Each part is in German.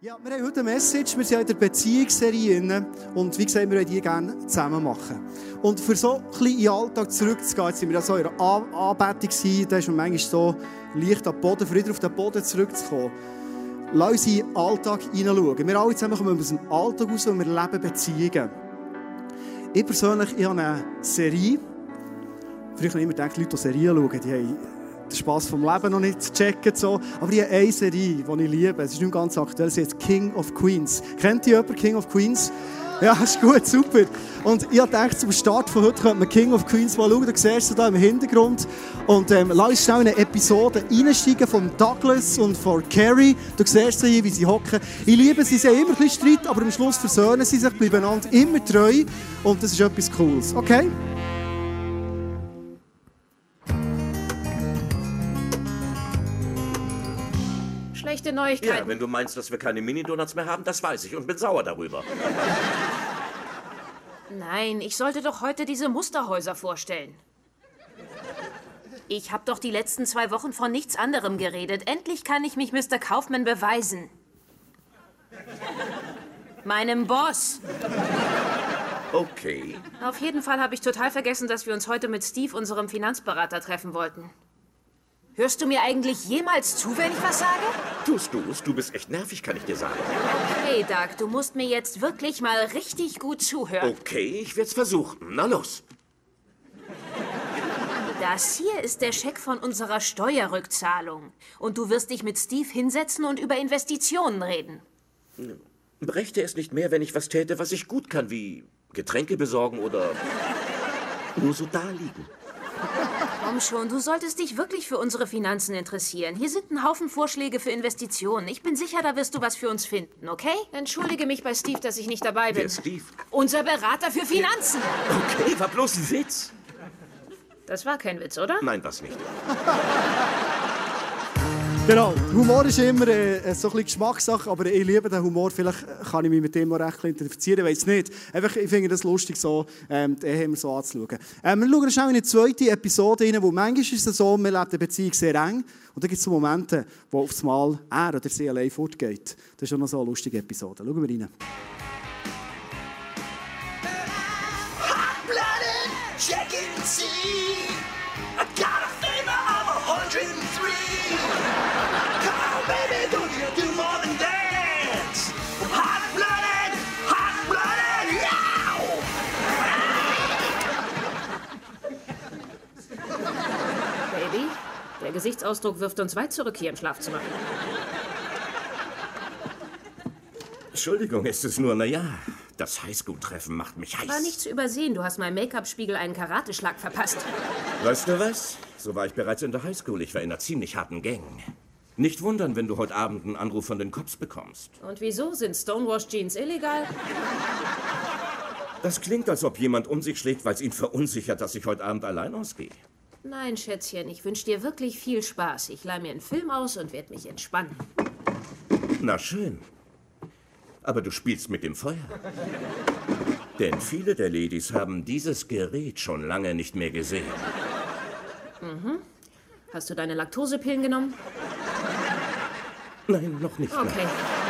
Ja, wir haben heute eine Message. Wir sind in der Beziehungsserie drin. Und wie gesagt, wir wollen die gerne zusammen machen. Und für so ein bisschen in den Alltag zurückzugehen, jetzt sind wir ja so in einer An Anbetung gewesen, da ist man manchmal so leicht am Boden, für wieder auf den Boden zurückzukommen. Lass uns in den Alltag hineinschauen. Wir alle zusammen kommen aus dem Alltag raus und wir leben Beziehungen. Ich persönlich ich habe eine Serie. Früher habe ich immer gedacht, Leute, die Serien schauen, die haben den Spass vom Leben noch nicht checken. So. Aber ich habe eine Serie, die ich liebe. Es ist nicht ganz aktuell. Sie heißt King of Queens. Kennt ihr jemanden King of Queens? Ja, ist gut, super. Und ich dachte, zum Start von heute könnte man King of Queens mal schauen. Da siehst du da im Hintergrund. Und ähm, lass uns schnell in eine Episode einsteigen von Douglas und von Carrie. Du siehst sie hier, wie sie hocken. Ich liebe sie, sie haben immer ein bisschen Streit, aber am Schluss versöhnen sie sich, bleiben einander immer treu. Und das ist etwas Cooles. Okay? Schlechte Neuigkeiten. Ja, wenn du meinst, dass wir keine Mini-Donuts mehr haben, das weiß ich und bin sauer darüber. Nein, ich sollte doch heute diese Musterhäuser vorstellen. Ich habe doch die letzten zwei Wochen von nichts anderem geredet. Endlich kann ich mich Mr. Kaufman beweisen. Meinem Boss. Okay. Auf jeden Fall habe ich total vergessen, dass wir uns heute mit Steve, unserem Finanzberater, treffen wollten. Hörst du mir eigentlich jemals zu, wenn ich was sage? Tust du's? Du bist echt nervig, kann ich dir sagen. Hey, Doug, du musst mir jetzt wirklich mal richtig gut zuhören. Okay, ich werd's versuchen. Na los. Das hier ist der Scheck von unserer Steuerrückzahlung. Und du wirst dich mit Steve hinsetzen und über Investitionen reden. Brächte es nicht mehr, wenn ich was täte, was ich gut kann, wie Getränke besorgen oder nur so da liegen? Komm schon, du solltest dich wirklich für unsere Finanzen interessieren. Hier sind ein Haufen Vorschläge für Investitionen. Ich bin sicher, da wirst du was für uns finden, okay? Entschuldige mich bei Steve, dass ich nicht dabei bin. Wer ist Steve? Unser Berater für Finanzen. Okay, war bloß ein Witz. Das war kein Witz, oder? Nein, was nicht. Genau. Humor ist immer äh, so ein bisschen Geschmackssache, aber ich liebe den Humor. Vielleicht kann ich mich mit dem auch recht identifizieren, weiß nicht. Einfach, ich finde das lustig, so, ähm, den haben so anzuschauen. Ähm, wir schauen schnell in eine zweite Episode rein, wo manchmal ist es so, man lebt eine Beziehung sehr eng und dann gibt es Momente, wo aufs Mal er oder sie allein fortgeht. Das ist schon noch so eine lustige Episode. Schauen wir rein. Hot-blooded, check and see. Gesichtsausdruck wirft uns weit zurück hier im Schlafzimmer. Entschuldigung, ist es nur, na ja, das Highschool-Treffen macht mich heiß. War nicht zu übersehen, du hast meinem Make-up-Spiegel einen Karateschlag verpasst. Weißt du was? So war ich bereits in der Highschool. Ich war in einer ziemlich harten Gang. Nicht wundern, wenn du heute Abend einen Anruf von den Cops bekommst. Und wieso sind Stonewash-Jeans illegal? Das klingt, als ob jemand um sich schlägt, weil es ihn verunsichert, dass ich heute Abend allein ausgehe. Nein, Schätzchen, ich wünsche dir wirklich viel Spaß. Ich leih mir einen Film aus und werde mich entspannen. Na schön. Aber du spielst mit dem Feuer. Denn viele der Ladies haben dieses Gerät schon lange nicht mehr gesehen. Hast du deine Laktosepillen genommen? Nein, noch nicht. Mehr. Okay.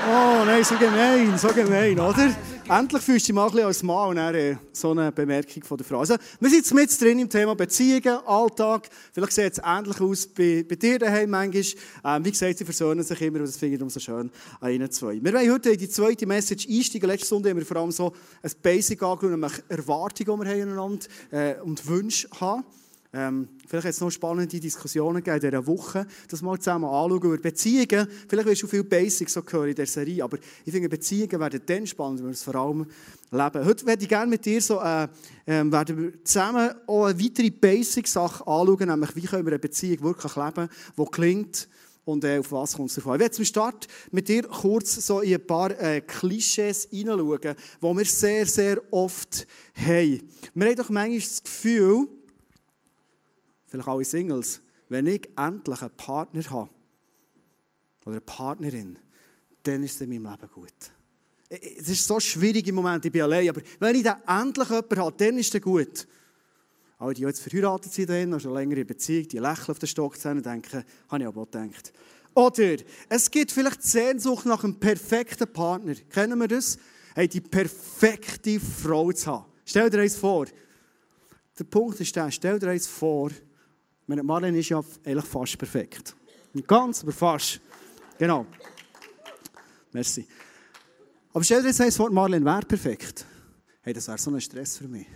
Oh nein, so gemein, so gemein, oder? Endlich fühlst du dich mal ein bisschen als Mann und dann äh, so eine Bemerkung von der Frau. Also, wir sind jetzt drin im Thema Beziehungen, Alltag. Vielleicht sieht es ähnlich aus bei, bei dir daheim manchmal. Ähm, wie gesagt, sie versöhnen sich immer und das finde ich umso schön an ihnen zwei. Wir wollen heute in die zweite Message einsteigen. Letzte Sonntag haben wir vor allem so ein Basic angeschaut, nämlich Erwartungen, die wir haben äh, und Wünsche haben. Ähm, vielleicht hat es noch spannende Diskussionen in dieser Woche, das mal zusammen anschauen. Über Beziehungen, vielleicht wirst du viel Basics so hören in dieser Serie, aber ich finde, Beziehungen werden dann spannend, wenn wir es vor allem leben. Heute würde ich gerne mit dir so, äh, ähm, werden wir zusammen auch eine weitere Basic-Sache anschauen, nämlich wie können wir eine Beziehung wirklich leben, die klingt und äh, auf was kommt es davon. Ich werde zum Start mit dir kurz so in ein paar äh, Klischees hineinschauen, die wir sehr, sehr oft haben. Wir haben doch manchmal das Gefühl, vielleicht alle Singles, wenn ich endlich einen Partner habe oder eine Partnerin, dann ist es in meinem Leben gut. Es ist so schwierig im Moment, ich bin allein, aber wenn ich dann endlich jemanden habe, dann ist es gut. Alle, die jetzt verheiratet sind, dann, schon länger in Beziehung, die lächeln auf den Stock zu und denken, habe ich aber auch gedacht. Oder es gibt vielleicht die Sehnsucht nach einem perfekten Partner. Kennen wir das? Hey, die perfekte Frau zu haben. Stell dir eins vor. Der Punkt ist der, stell dir eins vor, meine Marlene ist ja eigentlich fast perfekt. Nicht ganz, aber fast. Genau. Merci. Aber stell dir jetzt eins vor, Marlene wäre perfekt. Hey, das wäre so ein Stress für mich.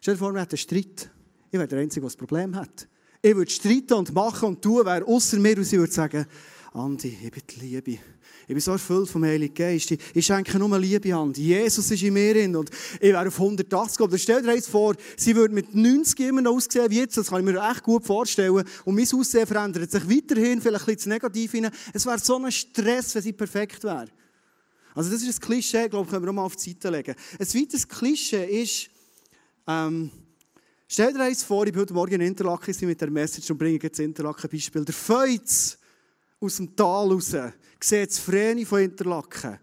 Stell dir vor, wir hätten einen Streit. Ich wäre der Einzige, der das Problem hat. Ich würde streiten und machen und tun, wäre außer mir und sie würde sagen, Andi, ich bin die Liebe. Ich bin so erfüllt vom Heiligen Geist. Ich, schenke nur Liebe an. Jesus ist in mir drin und ich wäre auf 180. Aber stell dir jetzt vor, sie würde mit 90 immer noch aussehen wie jetzt. Das kann ich mir echt gut vorstellen. Und mein Aussehen verändert sich weiterhin, vielleicht ein negativ hinein. Es wäre so ein Stress, wenn sie perfekt wäre. Also das ist ein Klischee, glaube ich, können wir auch mal auf die Seite legen. Ein weiteres Klischee ist, ähm, stell dir eins vor, ich bin heute Morgen in Interlaken mit der Message und bringe jetzt Interlaken Beispiel. Der Feuz aus dem Tal raus sieht das Vreni von Interlaken.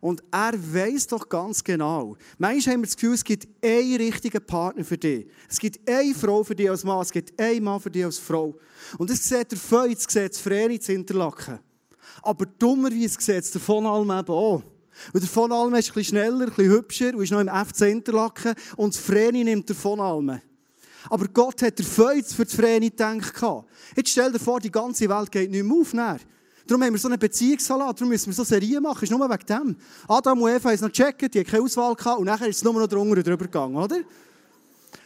Und er weiß doch ganz genau. Manchmal haben wir das Gefühl, es gibt einen richtigen Partner für dich. Es gibt eine Frau für dich als Mann, es gibt einen Mann für dich als Frau. Und das sieht der Feuz, sieht das Vreni zu Interlaken. Aber dummerweise sieht es der von allem eben auch. Und der von allem ist ein bisschen schneller, ein bisschen hübscher und ist noch im FC Interlaken. Und das Vreni nimmt der von allem. Aber Gott hat der Feuz für das Vreni gedacht. Jetzt stell dir vor, die ganze Welt geht nicht mehr auf. Dann. Darum haben wir so einen Beziehungssalat, darum müssen wir so Serien machen. ist nur wegen dem. Adam und Eva haben es noch gecheckt, die haben keine Auswahl gehabt und nachher ist es nur noch drunter drüber gegangen, oder?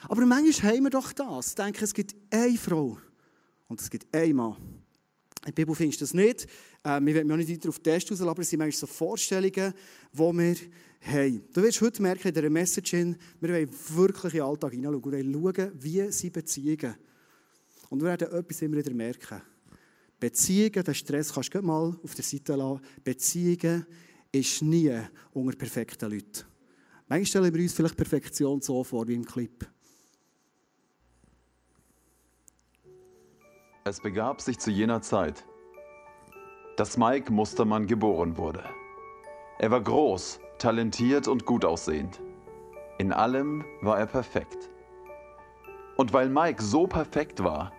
Aber manchmal haben wir doch das. Ich denke, es gibt eine Frau und es gibt einen Mann. In der Bibel findest du das nicht. Äh, wir werden auch nicht weiter auf den Test rauslassen, aber es sind manchmal so Vorstellungen, die wir haben. Du wirst heute merken, in dieser Message, wir wollen wirklich in den Alltag hineinschauen und wollen schauen, wie sie Beziehungen. Und wir werden etwas immer wieder merken. Beziehungen, den Stress kannst du mal auf der Seite lassen. Beziehungen ist nie unter perfekten Leuten. Manchmal stellen wir uns vielleicht Perfektion so vor wie im Clip. Es begab sich zu jener Zeit, dass Mike Mustermann geboren wurde. Er war groß, talentiert und gut aussehend. In allem war er perfekt. Und weil Mike so perfekt war,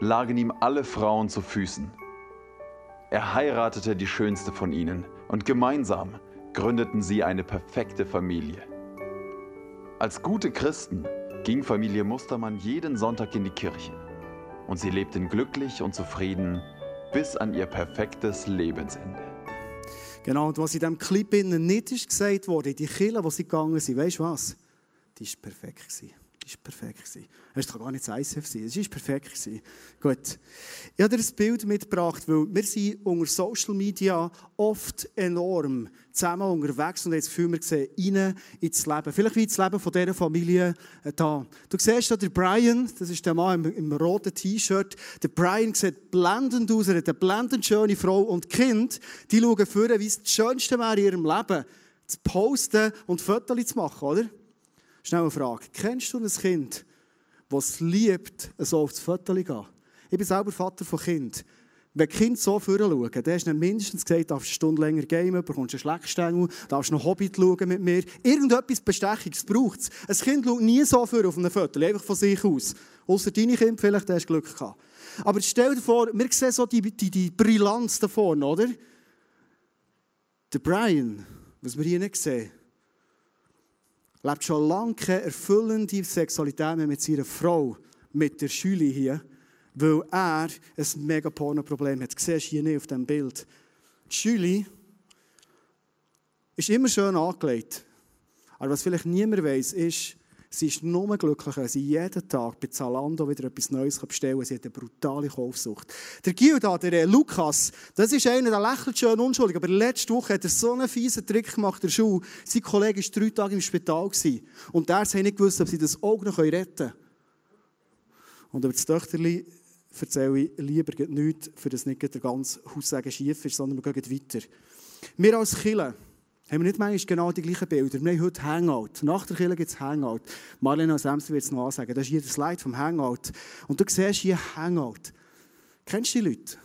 lagen ihm alle Frauen zu Füßen. Er heiratete die schönste von ihnen und gemeinsam gründeten sie eine perfekte Familie. Als gute Christen ging Familie Mustermann jeden Sonntag in die Kirche und sie lebten glücklich und zufrieden bis an ihr perfektes Lebensende. Genau, und was in diesem Clip nicht ist gesagt wurde, die Kille, wo sie gegangen sind, weißt du was? Die war perfekt. Gewesen. Das war perfekt. Es kann gar nicht das ICF sein. Es war perfekt. Gut. Ich habe dir ein Bild mitgebracht, weil wir sind unter Social Media oft enorm zusammen unterwegs und jetzt fühlen wir rein ins Leben. Vielleicht wie das Leben von dieser Familie äh, da. Du siehst hier den Brian, das ist der Mann im, im roten T-Shirt. Der Brian sieht blendend aus, er hat eine blendend schöne Frau und Kind, die schauen vor, wie es das Schönste wäre in ihrem Leben, zu posten und Fotos zu machen, oder? Schnell eine Frage. Kennst du ein Kind, das es liebt, so aufs Foto zu gehen? Ich bin selber Vater von Kind. Wenn die Kinder so schauen, dann hast du mindestens gesagt, darfst eine Stunde länger gamen, bekommst einen Schleckstängel, darfst noch Hobbit schauen mit mir. Irgendetwas Bestechiges braucht es. Ein Kind schaut nie so viel auf einem Foto, einfach von sich aus. Außer deine Kinder, vielleicht hast du Glück gehabt. Aber stell dir vor, wir sehen so die, die, die Brillanz da vorne, oder? Der Brian, was wir hier nicht sehen, lebt schon lange keine erfüllende Sexualität mehr mit seiner Frau, mit der Schüle hier, weil er ein mega Porno-Problem hat. Das siehst du hier nicht auf dem Bild. Die Schüle ist immer schön angelegt. Aber was vielleicht niemand weiß, ist, Sie ist nur glücklich, wenn sie jeden Tag bei Zalando wieder etwas Neues bestellen kann. Sie hat eine brutale Kaufsucht. Der Gilda, der äh, Lukas, das ist einer, der lächelt schön unschuldig, aber letzte Woche hat er so einen fiesen Trick gemacht, der Schule. Sein Kollege war drei Tage im Spital. Gewesen. Und der hat nicht gewusst, ob sie das Auge noch retten können. Und über das Töchterli erzähle ich lieber nichts, für das nicht der ganze Haussagen schief ist, sondern wir gehen weiter. Wir als Killer, haben wir nicht manchmal genau die gleichen Bilder. Wir haben heute Hangout. Nach der Kirche gibt es Hangout. Marlene als Emser wird es noch ansagen. Das ist hier das Slide vom Hangout. Und du siehst hier Hangout. Kennst du die Leute?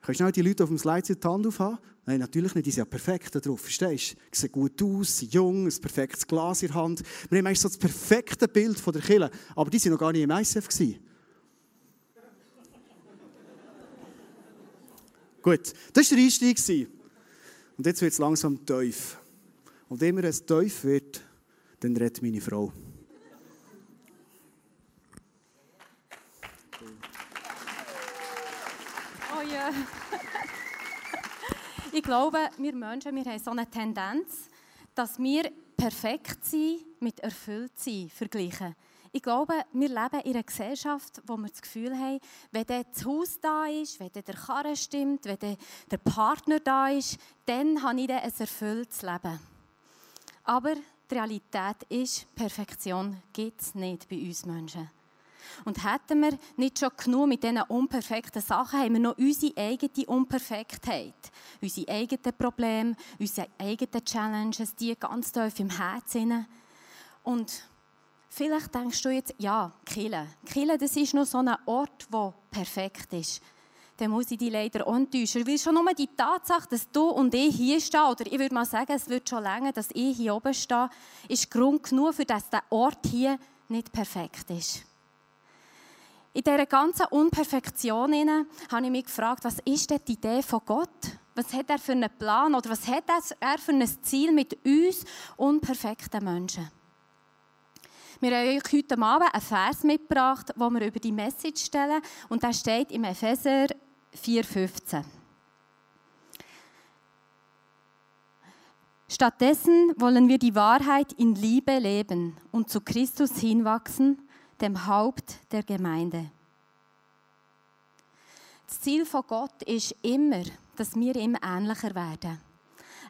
Kannst du die Leute auf dem Slide die Hand aufhaben? Nein, natürlich nicht. Die sind ja perfekt da drauf. Verstehst du? Sie sehen gut aus, sind jung, ein perfektes Glas in der Hand. Wir haben eigentlich so das perfekte Bild von der Kirche. Aber die waren noch gar nicht im ICF. Gut, das war der Einstieg. Und jetzt wird es langsam tief. Und immer es tief wird, dann redet meine Frau. Oh ja. ich glaube, wir Menschen wir haben so eine Tendenz, dass wir perfekt sein mit erfüllt sein vergleichen. Ich glaube, wir leben in einer Gesellschaft, wo wir das Gefühl haben, wenn das Haus da ist, wenn der Karren stimmt, wenn der Partner da ist, dann habe ich ein erfülltes Leben. Aber die Realität ist, Perfektion gibt es nicht bei uns Menschen. Und hätten wir nicht schon genug mit diesen unperfekten Sachen, haben wir noch unsere eigene Unperfektheit. Unsere eigenen Probleme, unsere eigenen Challenges, die ganz tief im Herzen. Und vielleicht denkst du jetzt, ja, Kille. Kille, das ist noch so ein Ort, der perfekt ist. Dann muss ich dich leider enttäuschen. Weil schon nur die Tatsache, dass du und ich hier stehen, oder ich würde mal sagen, es wird schon länger, dass ich hier oben stehe, ist Grund genug, für dass der Ort hier nicht perfekt ist. In dieser ganzen Unperfektion habe ich mich gefragt, was ist denn die Idee von Gott? Was hat er für einen Plan oder was hat er für ein Ziel mit uns unperfekten Menschen? Wir haben euch heute Abend einen Vers mitgebracht, wo wir über die Message stellen und der steht im Epheser 4,15. Stattdessen wollen wir die Wahrheit in Liebe leben und zu Christus hinwachsen, dem Haupt der Gemeinde. Das Ziel von Gott ist immer, dass wir ihm ähnlicher werden.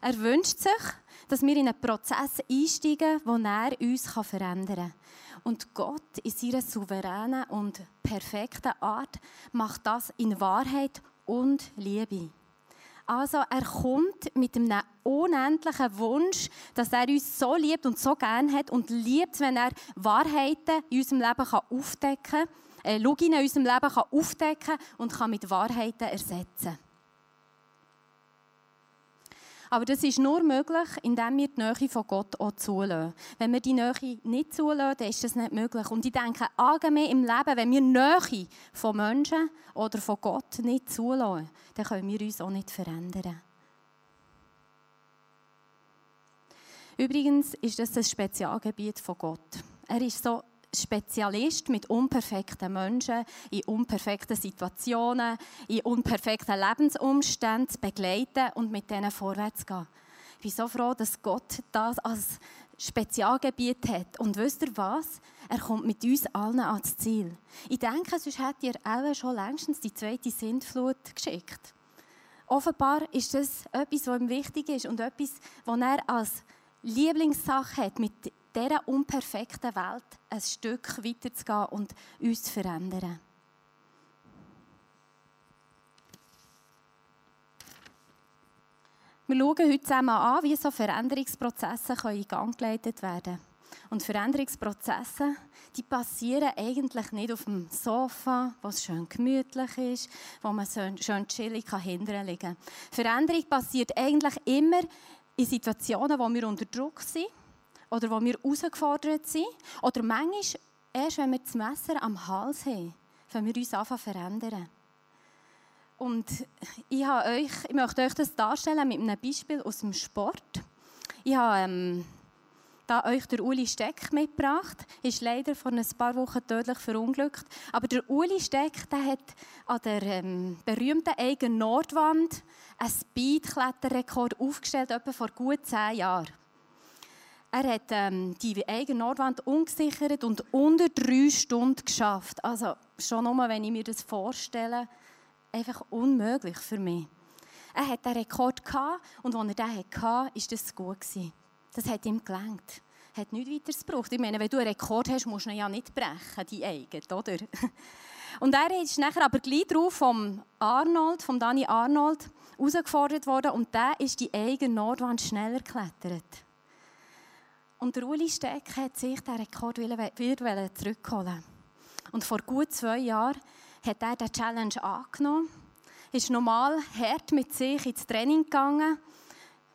Er wünscht sich, dass wir in einen Prozess einsteigen, wo er uns verändern kann. Und Gott in seiner souveränen und perfekten Art macht das in Wahrheit und Liebe. Also er kommt mit einem unendlichen Wunsch, dass er uns so liebt und so gern hat und liebt, wenn er Wahrheiten in unserem Leben aufdecken kann, äh, Login in unserem Leben kann aufdecken und kann mit Wahrheiten ersetzen. Aber das ist nur möglich, indem wir die Nähe von Gott auch zulassen. Wenn wir die Nähe nicht zulassen, dann ist das nicht möglich. Und ich denke, allgemein im Leben, wenn wir Nähe von Menschen oder von Gott nicht zulassen, dann können wir uns auch nicht verändern. Übrigens ist das ein Spezialgebiet von Gott. Er ist so Spezialist mit unperfekten Menschen, in unperfekten Situationen, in unperfekten Lebensumständen zu begleiten und mit denen vorwärts zu gehen. Ich bin so froh, dass Gott das als Spezialgebiet hat. Und wisst ihr was? Er kommt mit uns allen ans Ziel. Ich denke, sonst hätte er auch schon längstens die zweite Sintflut geschickt. Offenbar ist das etwas, was ihm wichtig ist und etwas, was er als Lieblingssache hat, mit dieser unperfekten Welt ein Stück weiterzugehen und uns zu verändern. Wir schauen heute zusammen an, wie so Veränderungsprozesse in Gang geleitet werden können. Und Veränderungsprozesse, die passieren eigentlich nicht auf dem Sofa, wo es schön gemütlich ist, wo man schön chillig hinterher liegen kann. Veränderung passiert eigentlich immer in Situationen, wo wir unter Druck sind oder wo wir herausgefordert sind. Oder manchmal, erst wenn wir das Messer am Hals haben, wenn wir uns anfangen zu verändern. Und ich, habe euch, ich möchte euch das darstellen mit einem Beispiel aus dem Sport. Ich habe ähm, da euch der Uli Steck mitgebracht. Ist leider vor ein paar Wochen tödlich verunglückt. Aber der Uli Steck der hat an der ähm, berühmten Eigen Nordwand einen Speedkletterrekord aufgestellt, etwa vor gut zehn Jahren. Er hat ähm, die eigene Nordwand ungesichert und unter drei Stunden geschafft. Also schon nur, wenn ich mir das vorstelle, einfach unmöglich für mich. Er hat den Rekord gehabt und als er den hatte, war das gut gewesen. Das hat ihm gelangt. Er hat nichts weiteres gebraucht. Ich meine, wenn du einen Rekord hast, musst du ihn ja nicht brechen, die eigene, oder? Und er ist nachher aber gleich drauf vom Arnold, vom Danny Arnold, herausgefordert worden und der ist die eigene Nordwand schneller geklettert. Und der Uli Steck hat sich den Rekord wieder zurückholen. Und vor gut zwei Jahren hat er den Challenge angenommen, ist normal hart mit sich ins Training gegangen,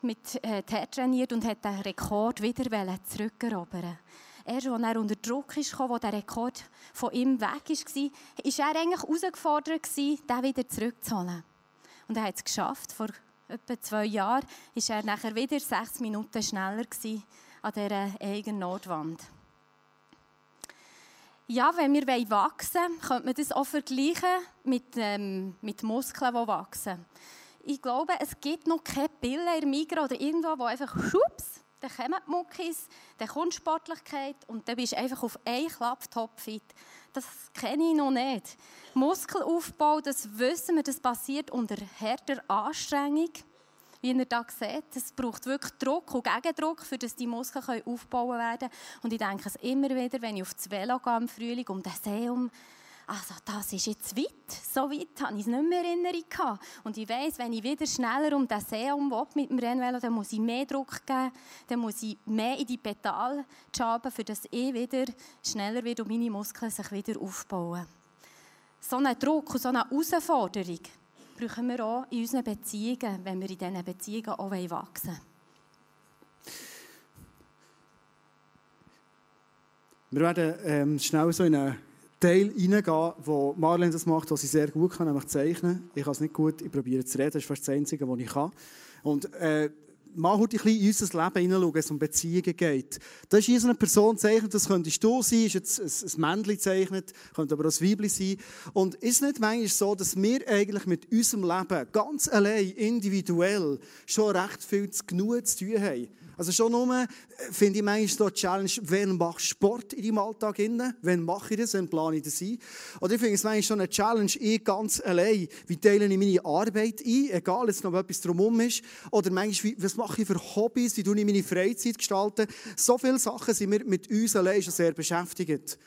mit äh, trainiert und hat den Rekord wieder zurückerobern. Erst als er unter Druck kam, wo der Rekord von ihm weg war, war er eigentlich herausgefordert, den wieder zurückzuholen. Und er hat es geschafft. Vor etwa zwei Jahren war er nachher wieder sechs Minuten schneller an dieser eigenen Nordwand. Ja, wenn wir wachsen wollen, könnte man das auch vergleichen mit, ähm, mit Muskeln, die wachsen. Ich glaube, es gibt noch keine Pille im Migros oder irgendwo, wo einfach schups, dann kommen die Muckis, dann kommt Sportlichkeit und dann bist du einfach auf einen Klapp topfit. Das kenne ich noch nicht. Muskelaufbau, das wissen wir, das passiert unter härter Anstrengung wie ihr hier seht. Es braucht wirklich Druck und Gegendruck, für dass die Muskeln aufbauen werden Und ich denke es immer wieder, wenn ich auf das Velo gehe im Frühling, um den See um, also das ist jetzt weit. So weit habe ich es nicht mehr in Erinnerung Und ich weiss, wenn ich wieder schneller um den See um mit dem Rennvelo, dann muss ich mehr Druck geben, dann muss ich mehr in die Pedale schaben, für dass ich wieder schneller wird und meine Muskeln sich wieder aufbauen. So ein Druck und so eine Herausforderung, brauchen wir auch in unseren Beziehungen, wenn wir in diesen Beziehungen auch wachsen wollen. Wir werden ähm, schnell so in einen Teil hineingehen, wo Marlene das macht, was sie sehr gut kann, nämlich zeichnen. Ich kann es nicht gut, ich probiere zu reden, das ist fast das Einzige, was ich kann. Und äh, mal heute ein bisschen in unser Leben hineinschauen, wenn es um Beziehungen geht. Da ist hier eine Person gezeichnet, das könnte du sein, ist jetzt ein, ein Männchen gezeichnet, könnte aber auch ein Weibchen sein. Und ist es nicht manchmal so, dass wir eigentlich mit unserem Leben ganz allein, individuell, schon recht viel zu genug zu tun haben? Also schon nur, äh, finde ich manchmal so eine Challenge, wann machst du Sport in deinem Alltag? Innen? Wann mache ich das? Wann plane ich das ein? Oder ich finde es manchmal schon eine Challenge, ich ganz allein, wie teile ich meine Arbeit ein, egal, jetzt noch etwas drumherum ist. Oder manchmal, was mache ich für Hobbys, wie tue ich meine Freizeit gestalten? So viele Sachen sind wir mit uns allein schon sehr beschäftigt.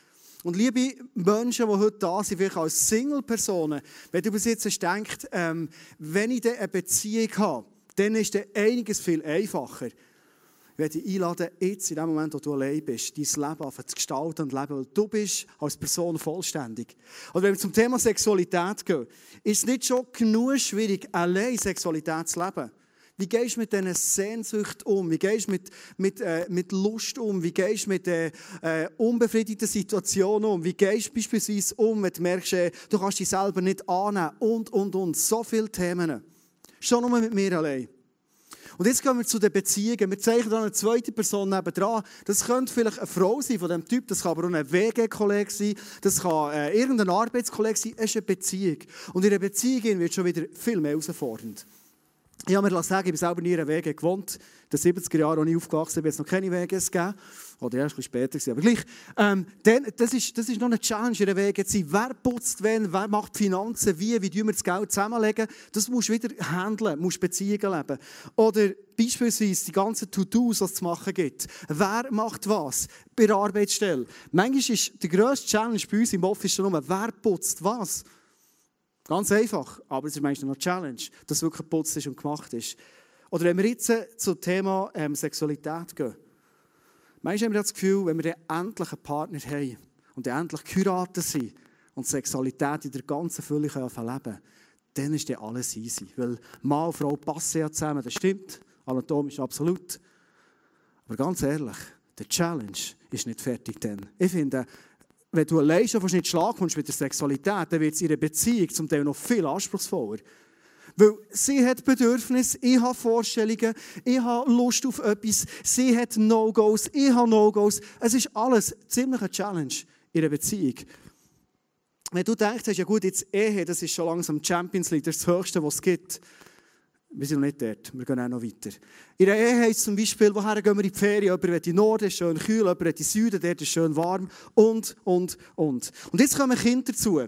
Und liebe Menschen, die heute da sind, vielleicht als Single-Personen, wenn du bis jetzt denkst, ähm, wenn ich eine Beziehung habe, dann ist das einiges viel einfacher. Ich werde dich einladen, jetzt in dem Moment, wo du allein bist, dein Leben zu gestalten und leben, weil du bist als Person vollständig. Und wenn wir zum Thema Sexualität gehen, ist es nicht schon genug schwierig, allein Sexualität zu leben. Wie gehst du mit diesen Sehnsucht um? Wie gehst du mit, mit, äh, mit Lust um? Wie gehst du mit äh, äh, unbefriedigten Situationen um? Wie gehst du beispielsweise um, wenn du merkst, äh, du kannst dich selber nicht annehmen? Und, und, und. So viele Themen. Schon nur mit mir allein. Und jetzt gehen wir zu den Beziehungen. Wir zeichnen dann eine zweite Person nebendran. Das könnte vielleicht eine Frau sein von diesem Typ, das kann aber auch ein WG-Kollege sein, das kann äh, irgendein Arbeitskollege sein. Es ist eine Beziehung. Und in einer Beziehung wird schon wieder viel mehr herausfordernd. Ich habe mir sagen, ich habe selber nie in einer WG gewohnt. In den 70er Jahren, als ich aufgewachsen bin, es noch keine WGs gegeben. Oder erst ein bisschen später, aber gleich. Ähm, dann, das, ist, das ist noch eine Challenge in der WG. Wer putzt wen, wer macht Finanzen, wie, wie tun wir das Geld zusammenlegen. Das musst du wieder handeln, musst Beziehungen leben. Oder beispielsweise die ganzen To-Dos, die es zu machen gibt. Wer macht was bei der Arbeitsstelle? Manchmal ist die grösste Challenge bei uns im Office schon nur, wer putzt was. Ganz einfach, aber es ist meistens noch eine Challenge, dass es wirklich geputzt ist und gemacht ist. Oder wenn wir jetzt zum Thema ähm, Sexualität gehen. Manchmal haben wir das Gefühl, wenn wir endlich einen Partner haben und endlich geheiratet sind und Sexualität in der ganzen Fülle leben können, dann ist dann alles easy. Weil Mann und Frau passen ja zusammen, das stimmt, anatomisch absolut. Aber ganz ehrlich, der Challenge ist nicht fertig dann. Ich finde, wenn du allein schon nicht schlagen kommst mit der Sexualität, dann wird es ihre Beziehung zum Teil noch viel anspruchsvoller. Weil sie hat Bedürfnisse, ich habe Vorstellungen, ich habe Lust auf etwas, sie hat No-Gos, ich habe No-Gos. Es ist alles ziemlich eine Challenge in einer Beziehung. Wenn du denkst, ja gut, jetzt Ehe, das ist schon langsam Champions League, das ist das Höchste, was es gibt. Wir sind noch nicht dort, wir gehen auch noch weiter. In der Ehe heisst zum Beispiel, woher gehen wir in die Ferien? Jemand will in den Norden, ist schön kühl, jemand will in den Süden, dort ist schön warm und, und, und. Und jetzt kommen Kinder dazu.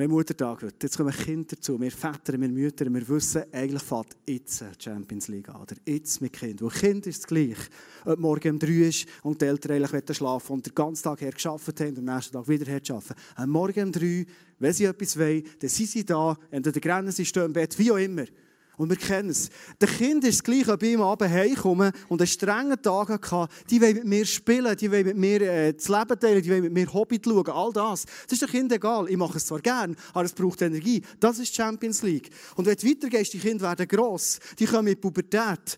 Wir haben Muttertag heute. Jetzt kommen Kinder dazu. Wir Väter, wir Mütter, wir wissen, eigentlich fährt jetzt die Champions League an. Oder jetzt mit Kind. Weil Kind ist es gleich. Ob morgen um drei ist und die Eltern eigentlich schlafen und den ganzen Tag her geschafft haben und am nächsten Tag wieder her arbeiten. Am Morgen um drei, wenn sie etwas wollen, dann sind sie da. Entweder rennen sie, stehen im Bett, wie auch immer. Und wir kennen es. Der Kind ist gleich, ob ich am Abend heimkomme und einen strengen Tag hatte. Die wollen mit mir spielen, die wollen mit mir äh, das Leben teilen, die wollen mit mir Hobby schauen, all das. Das ist dem Kind egal. Ich mache es zwar gern, aber es braucht Energie. Das ist Champions League. Und wenn du weitergehst, die Kinder werden gross, die kommen die Pubertät.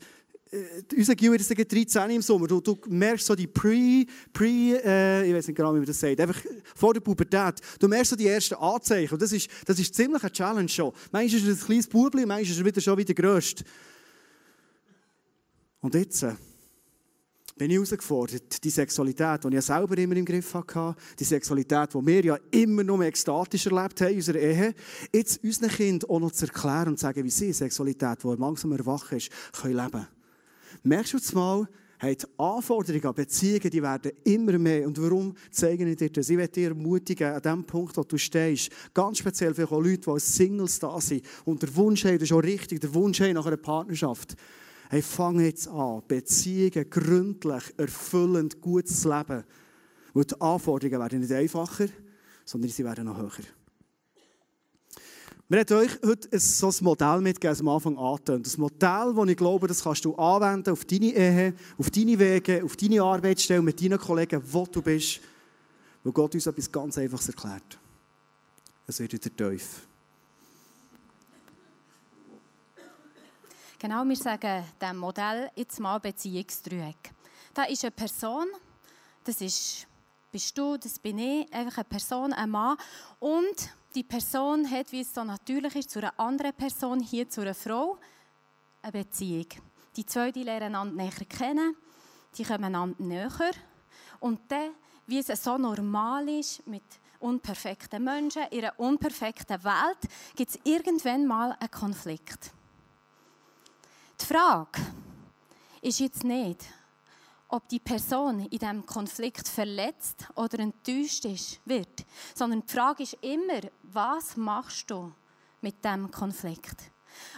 Äh, unser Gil ist 13 im Sommer. Du, du merkst so die Pre, Pre äh, ich weiß nicht genau, wie man das sagt, einfach vor der Pubertät. Du merkst so die ersten Anzeichen. Und das ist, das ist ziemlich eine Challenge schon. Manchmal ist er ein kleines Bubli, manchmal ist er wieder schon wieder grösst. Und jetzt äh, bin ich herausgefordert, die Sexualität, die ich selber immer im Griff hatte, die Sexualität, die wir ja immer noch ekstatisch erlebt haben in unserer Ehe, jetzt unseren Kindern auch noch zu erklären und zu sagen, wie sie Sexualität, die langsam erwachen ist, können leben. Merkst du jetzt mal, hey, die Anforderungen an Beziehungen die werden immer mehr. Und warum zeige ich dir das? Ich werde dir ermutigen, an dem Punkt, wo du stehst, ganz speziell für Leute, die als Singles da sind und der Wunsch haben, das ist auch richtig, der Wunsch haben nach einer Partnerschaft. Hey, fang jetzt an, Beziehungen gründlich, erfüllend, gut zu leben. Weil die Anforderungen werden nicht einfacher, sondern sie werden noch höher. Wir haben euch heute so ein Modell mitgegeben, am Anfang angetönt. Das Modell, das ich glaube, das kannst du anwenden auf deine Ehe, auf deine Wege, auf deine Arbeitsstelle, mit deinen Kollegen, wo du bist. Weil Gott uns etwas ganz Einfaches erklärt. Es wird wieder tief. Genau, wir sagen dem Modell jetzt mal Beziehungsdreieck. Da ist eine Person, das ist, bist du, das bin ich, einfach eine Person, ein Mann. Und die Person hat, wie es so natürlich ist, zu einer anderen Person, hier zu einer Frau, eine Beziehung. Die zwei die lernen einander näher kennen, die kommen einander näher. Und dann, wie es so normal ist, mit unperfekten Menschen, in einer unperfekten Welt, gibt es irgendwann mal einen Konflikt. Die Frage ist jetzt nicht, ob die Person in diesem Konflikt verletzt oder enttäuscht ist, wird, sondern die Frage ist immer, was machst du mit diesem Konflikt?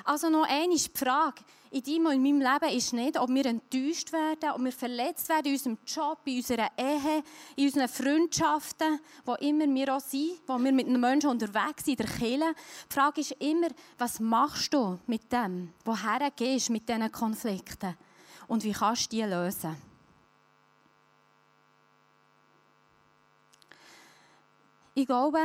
Also noch die Frage in deinem und in meinem Leben ist nicht, ob wir enttäuscht werden, ob wir verletzt werden in unserem Job, in unserer Ehe, in unseren Freundschaften, wo immer wir auch sind, wo wir mit einem Menschen unterwegs sind, in der Kirche. Die Frage ist immer, was machst du mit dem? Woher gehst du mit diesen Konflikten? Und wie kannst du die lösen? Ich glaube,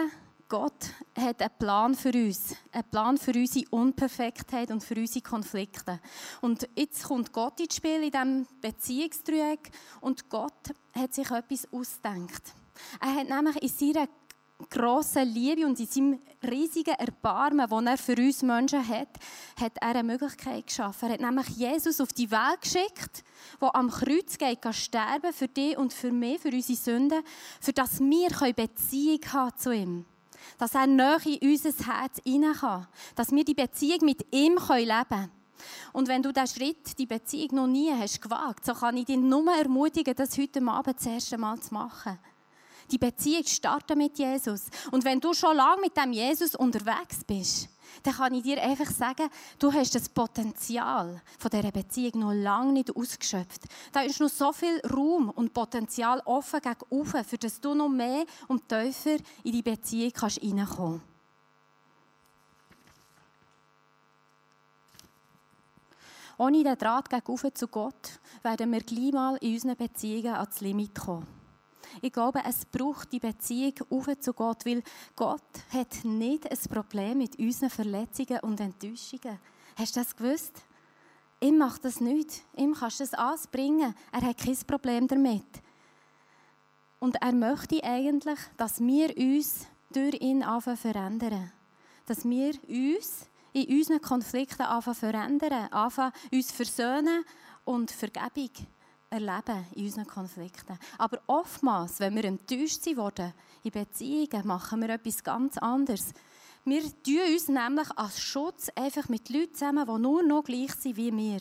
Gott hat einen Plan für uns, einen Plan für unsere Unperfektheit und für unsere Konflikte. Und jetzt kommt Gott ins Spiel in diesem Beziehungsdreieck und Gott hat sich etwas ausgedacht. Er hat nämlich in seiner grossen Liebe und in seinem riesigen Erbarmen, das er für uns Menschen hat, hat er eine Möglichkeit geschaffen. Er hat nämlich Jesus auf die Welt geschickt, der am Kreuz geht, sterben für dich und für mich, für unsere Sünden, für dass wir Beziehung haben zu ihm dass er näher in unser Herz hinein kann. Dass wir die Beziehung mit ihm leben können. Und wenn du diesen Schritt, die Beziehung noch nie hast gewagt, so kann ich dich nur ermutigen, das heute Abend das erste Mal zu machen. Die Beziehung startet mit Jesus. Und wenn du schon lange mit dem Jesus unterwegs bist, dann kann ich dir einfach sagen, du hast das Potenzial von dieser Beziehung noch lange nicht ausgeschöpft. Da ist noch so viel Raum und Potenzial offen gegenüber, für das du noch mehr und tiefer in die Beziehung kannst reinkommen Ohne den Draht gegenüber zu Gott werden wir gleich mal in unseren Beziehungen ans Limit kommen. Ich glaube, es braucht die Beziehung auf zu Gott, weil Gott hat nicht ein Problem mit unseren Verletzungen und Enttäuschungen. Hast du das gewusst? Ihm macht das nicht. Ihm kannst du das anbringen. Er hat kein Problem damit. Und er möchte eigentlich, dass wir uns durch ihn anfangen verändern. Dass wir uns in unseren Konflikten anfangen verändern, anfangen uns versöhnen und Vergebung erleben in unseren Konflikten. Aber oftmals, wenn wir enttäuscht worden in Beziehungen, machen wir etwas ganz anderes. Wir tun uns nämlich als Schutz einfach mit Leuten zusammen, die nur noch gleich sind wie wir.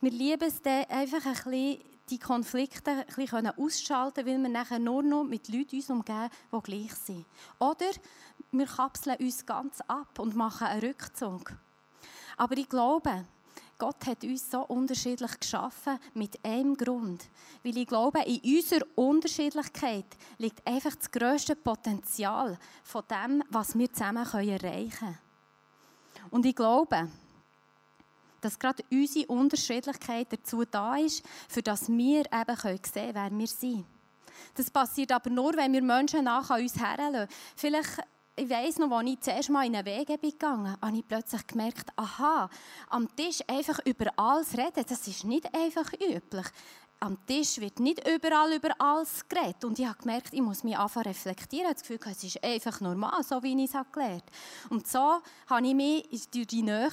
Wir lieben es dann einfach ein bisschen, die Konflikte ein bisschen ausschalten weil wir nachher nur noch mit Leuten uns umgeben, die gleich sind. Oder wir kapseln uns ganz ab und machen einen Rückzug. Aber ich glaube, Gott hat uns so unterschiedlich geschaffen mit einem Grund. Weil ich glaube, in unserer Unterschiedlichkeit liegt einfach das grösste Potenzial von dem, was wir zusammen erreichen können. Und ich glaube, dass gerade unsere Unterschiedlichkeit dazu da ist, für dass wir eben sehen können, wer wir sind. Das passiert aber nur, wenn wir Menschen nach an uns heranlassen. Vielleicht ich weiss noch, als ich zuerst mal in einen Weg bin gegangen habe ich plötzlich gemerkt, aha, am Tisch einfach über alles reden, das ist nicht einfach üblich. Am Tisch wird nicht überall über alles geredet. Und ich habe gemerkt, ich muss mich anfangen reflektieren. Ich habe das Gefühl, es ist einfach normal, so wie ich es gelernt habe. Und so habe ich mich durch die Nähe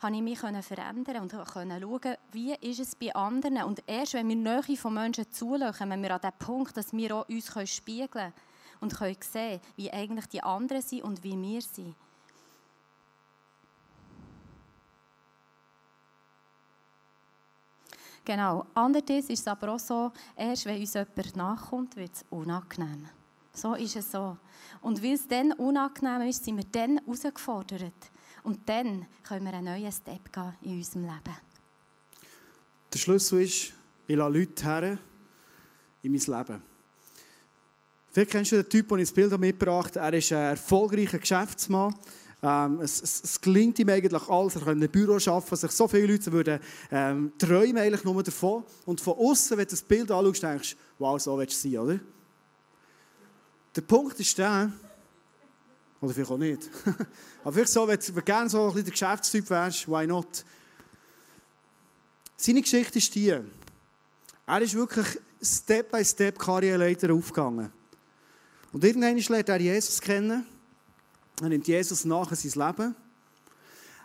habe ich mich verändern und konnte schauen, wie ist es bei anderen. Und erst wenn wir Nähe von Menschen zulassen, kommen wir an den Punkt, dass wir auch uns spiegeln können und können sehen, wie eigentlich die anderen sind und wie wir sind. Genau. Andererseits ist es aber auch so, erst wenn uns jemand nachkommt, wird es unangenehm. So ist es so. Und weil es dann unangenehm ist, sind wir dann herausgefordert. Und dann können wir einen neuen Step gehen in unserem Leben. Der Schlüssel ist, ich lasse Leute her in mein Leben. Vielleicht kennst du den Typ, den ich das Bild mitgebracht habe. Er ist ein erfolgreicher Geschäftsmann. Ähm, es, es, es, gelingt ihm eigentlich alles. Er kann in einem Büro arbeiten, sich so viele Leute würden ähm, träumen eigentlich nur davon. Und von außen, wenn du das Bild anschaust, denkst du, wow, so willst du sein, oder? Der Punkt ist der, oder vielleicht auch nicht, aber vielleicht so, wenn du gerne so ein bisschen der Geschäftstyp wärst, why not? Seine Geschichte ist die, er ist wirklich Step by Step Karriereleiter aufgegangen. Und irgendwann lernt er Jesus kennen. Er nimmt Jesus nach in sein Leben.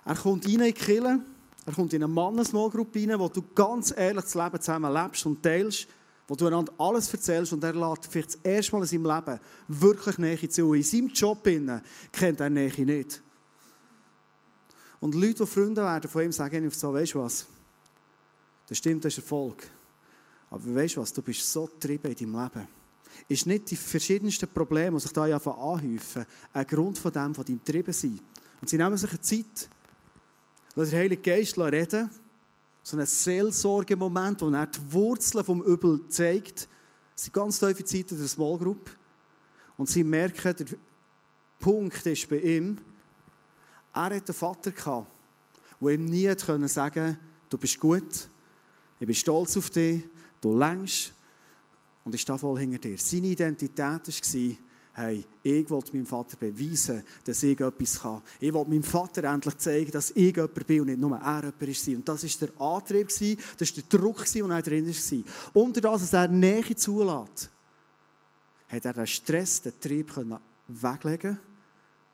Er kommt rein in die Kirche. Er kommt in eine Mannesmallgruppe rein, wo du ganz ehrlich das Leben zusammen lebst und teilst, wo du einander alles erzählst und er lädt vielleicht das erste Mal in seinem Leben wirklich Nähe zu. In seinem Job kennt er Nähe nicht. Und Leute, die Freunde werden von ihm, sagen ihm so, weißt du was, das stimmt, das ist Erfolg. Aber weißt du was, du bist so getrieben in deinem Leben ist nicht die verschiedensten Probleme, die sich da anhäufen, ein Grund von dem, von deinem Trieben sein. Und sie nehmen sich eine Zeit, lassen den Heiligen Geist reden, so einen Seelsorgemoment, wo er die Wurzeln vom Übel zeigt. Es sind ganz tiefe Zeiten der Small Group. Und sie merken, der Punkt ist bei ihm, er hatte einen Vater, der ihm nie sagen konnte, du bist gut, ich bin stolz auf dich, du längst, und ich stehe voll hinter dir. Seine Identität war, hey, ich wollte meinem Vater beweisen, dass ich etwas kann. Ich wollte meinem Vater endlich zeigen, dass ich jemand bin und nicht nur er jemand war. Und das war der Antrieb, das war der Druck, der er drin war. Unter das, dass er Nähe zulässt, hat er den Stress, den Trieb weglegen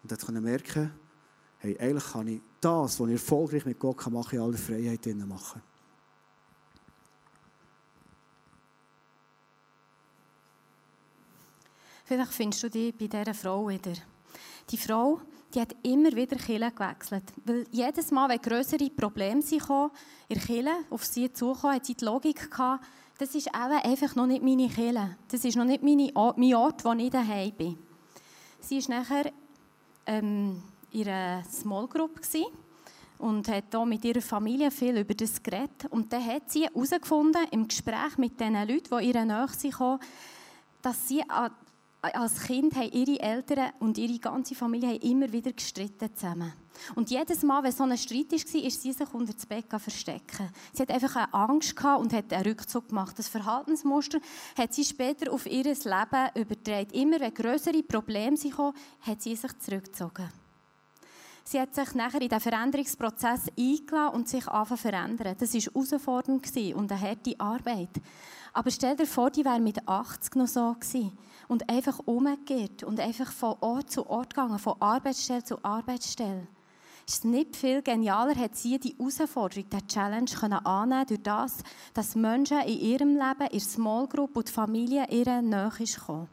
und hat merken, hey, eigentlich kann ich das, was ich erfolgreich mit Gott machen kann, in aller Freiheit machen. Vielleicht findest du dich bei dieser Frau wieder. Die Frau, die hat immer wieder Kille gewechselt. Weil jedes Mal, wenn größere Probleme kamen, in Kille auf sie zukommen, hat sie die Logik gehabt, das ist einfach noch nicht meine Kille. Das ist noch nicht meine, mein Ort, wo ich daheim bin. Sie war nachher ähm, in einer Small Group und hat hier mit ihrer Familie viel über das geredet. Und dann hat sie herausgefunden, im Gespräch mit den Leuten, die ihre Nähe sind, dass sie als Kind haben ihre Eltern und ihre ganze Familie immer wieder gestritten zusammen. Und jedes Mal, wenn so ein Streit war, ist sie sich unter das Bett verstecken. Sie hat einfach eine Angst gehabt und hat einen Rückzug gemacht. Das Verhaltensmuster hat sie später auf ihr Leben übertragen. Immer wenn größere Probleme kamen, hat sie sich zurückgezogen. Sie hat sich nachher in den Veränderungsprozess eingeladen und sich anfangen zu verändern. Das war herausfordernd und eine harte Arbeit. Aber stell dir vor, die wäre mit 80 noch so gewesen und einfach umgekehrt und einfach von Ort zu Ort gegangen, von Arbeitsstelle zu Arbeitsstelle. Ist nicht viel genialer, hat sie die Herausforderung, die Challenge können annehmen durch das, dass Menschen in ihrem Leben, in Small Group und die Familie ihrer Nähe kommen.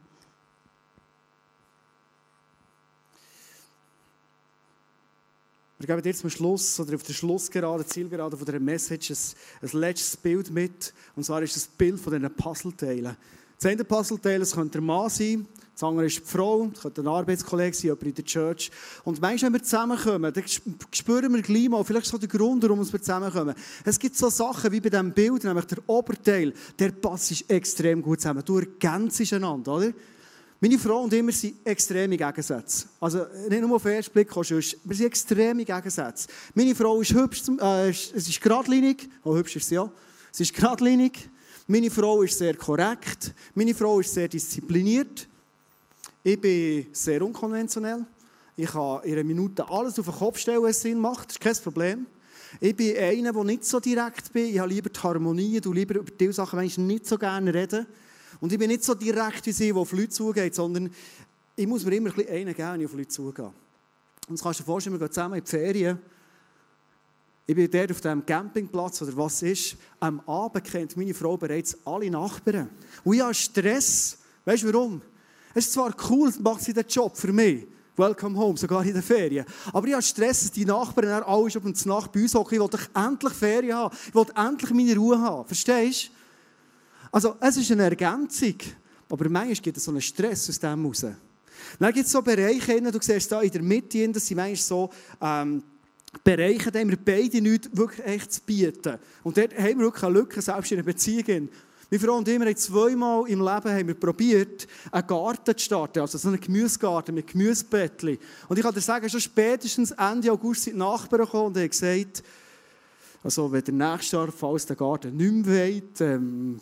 Wir geben dir zum Schluss oder auf der Schlussgerade, Zielgerade von dieser Message ein, ein letztes Bild mit. Und zwar ist das Bild von diesen Puzzleteilen. Das eine Puzzleteil das könnte der Mann sein, das andere ist die Frau, das könnte ein Arbeitskollege sein, jemand in der Church. Und manchmal, wenn wir zusammenkommen, dann spüren wir gleich mal, vielleicht so den Grund, warum wir zusammenkommen. Es gibt so Sachen wie bei diesem Bild, nämlich der Oberteil, der passt extrem gut zusammen. Du ergänzt einander, oder? Meine Frau und ich, sind extreme Gegensätze. Also nicht nur auf den ersten Blick, wir sind extreme Gegensätze. Meine Frau ist hübsch, äh, es ist geradlinig, oh, hübsch ist sie ja, sie ist geradlinig, meine Frau ist sehr korrekt. Meine Frau ist sehr diszipliniert. Ich bin sehr unkonventionell. Ich kann in einer Minute alles auf den Kopf stellen, was Sinn macht. Das ist kein Problem. Ich bin einer, der nicht so direkt bin. Ich habe lieber die Harmonie, du lieber über diese Sachen manchmal nicht so gerne reden. Und ich bin nicht so direkt wie sie, die auf Leute zugeht, sondern ich muss mir immer ein bisschen einen geben, auf Leute zugehe. Und das kannst du dir vorstellen, wir gehen zusammen in die Ferien. Ich bin dort auf dem Campingplatz oder was ist. Am Abend kennt meine Frau bereits alle Nachbarn. Und ich habe Stress. Weißt du warum? Es ist zwar cool, macht sie den Job für mich. Welcome home, sogar in den Ferien. Aber ich habe Stress, dass die Nachbarn dann alle schon um Nacht bei uns hocken. Ich doch endlich Ferien haben. Ich will endlich meine Ruhe haben. Verstehst du? Also, es ist eine Ergänzung. Aber manchmal gibt es so einen Stress aus dem raus. Dann gibt es so Bereiche, du siehst da in der Mitte, das sind manchmal so ähm, Bereiche, da haben wir beide nichts wirklich echt zu bieten. Und dort haben wir wirklich eine Lücke, selbst in einer Beziehung. Meine Frau und ich haben zweimal im Leben haben wir probiert, einen Garten zu starten, also so einen Gemüsegarten mit Gemüsebettchen. Und ich kann dir sagen, schon spätestens Ende August sind die Nachbarn gekommen und haben gesagt, also wenn der nächste Jahr, falls der Garten nicht mehr wollt, ähm,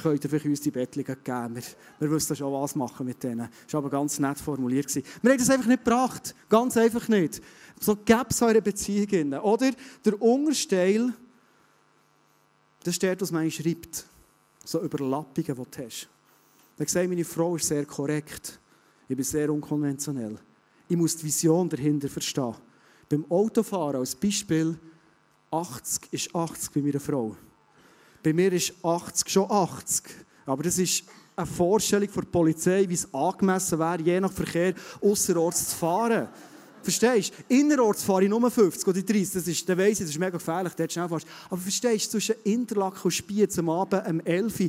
könnt ihr vielleicht uns die Bettchen geben. Wir, wir wissen schon, was machen mit denen. Das war aber ganz nett formuliert. Wir haben das einfach nicht gebracht. Ganz einfach nicht. So gäbe es eure Beziehungen. Oder der Untersteil, das steht, was man schreibt. So Überlappungen, die du hast. Dann gesagt, meine Frau ist sehr korrekt. Ich bin sehr unkonventionell. Ich muss die Vision dahinter verstehen. Beim Autofahren als Beispiel, 80 ist 80 bei meiner Frau. Bei mir ist 80 schon 80. Aber das ist eine Vorstellung der Polizei, wie es angemessen wäre, je nach Verkehr außerorts zu fahren. Verstehst du? Innerorts fahre ich nur 50 oder 30. Das ist, dann weiss ich, das ist mega gefährlich, dort schnell fährst. Aber verstehst du, zwischen Interlaken und Spiez am Abend um 11 Uhr,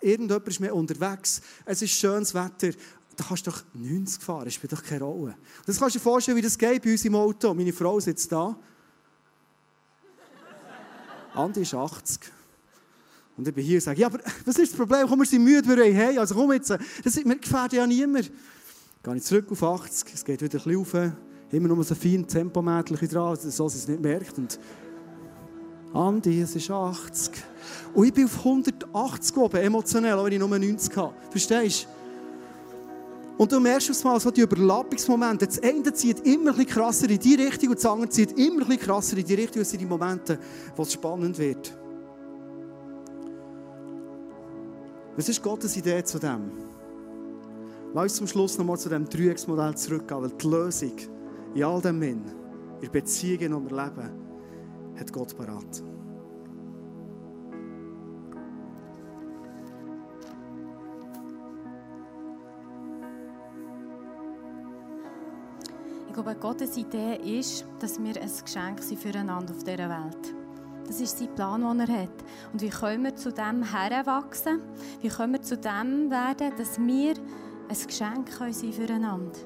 irgendjemand ist mehr unterwegs, es ist schönes Wetter, da kannst du doch 90 fahren, das spielt doch keine Rolle. Das kannst du dir vorstellen, wie das geht bei uns im Auto. Meine Frau sitzt da. Andi ist 80. Und ich bin hier und sage, ja, aber was ist das Problem? Komm, wir sind müde, wir wollen hey, also komm jetzt. Das wir gefährden ja niemand. Gehe ich zurück auf 80, es geht wieder ein bisschen rauf. Immer nur so fein Tempomädchen dran, so sie es nicht merkt. Und Andi, es ist 80. Und ich bin auf 180 oben, emotionell, auch wenn ich nur 90 habe. Verstehst du? Und du merkst aufs Mal so die Überlappungsmomente. Das eine zieht immer ein bisschen krasser in die Richtung und das andere zieht immer ein bisschen krasser in die Richtung. Das sind die Momente, wo es spannend wird. Was ist Gottes Idee zu dem? Lass uns zum Schluss nochmal zu dem Dreiecksmodell zurückgehen, weil die Lösung in all dem in der Beziehung, die wir leben, hat Gott parat. Ich glaube, Gottes Idee ist, dass wir ein Geschenk sind füreinander auf dieser Welt. Das ist sein Plan, den er hat. Und wie können wir zu dem heranwachsen? Wie können wir zu dem werden, dass wir ein Geschenk können sein füreinander?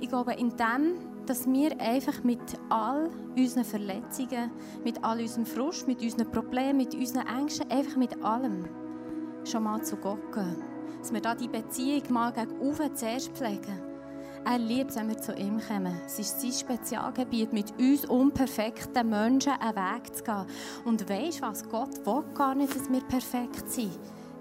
Ich glaube, in dem, dass wir einfach mit all unseren Verletzungen, mit all unserem Frust, mit unseren Problemen, mit unseren Ängsten, einfach mit allem schon mal zu Gott gehen. Dass wir da die Beziehung mal gegen oben zuerst pflegen. Er liebt es, wenn wir zu ihm kommen. Es ist sein Spezialgebiet, mit uns unperfekten Menschen einen Weg zu gehen. Und weisst was? Gott will gar nicht, dass wir perfekt sind.